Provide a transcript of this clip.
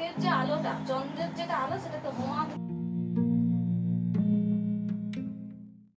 রক্তের যে আলোটা চন্দ্রের যেটা আলো সেটা তো মোয়া